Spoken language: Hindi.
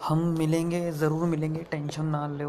हम मिलेंगे ज़रूर मिलेंगे टेंशन ना लो।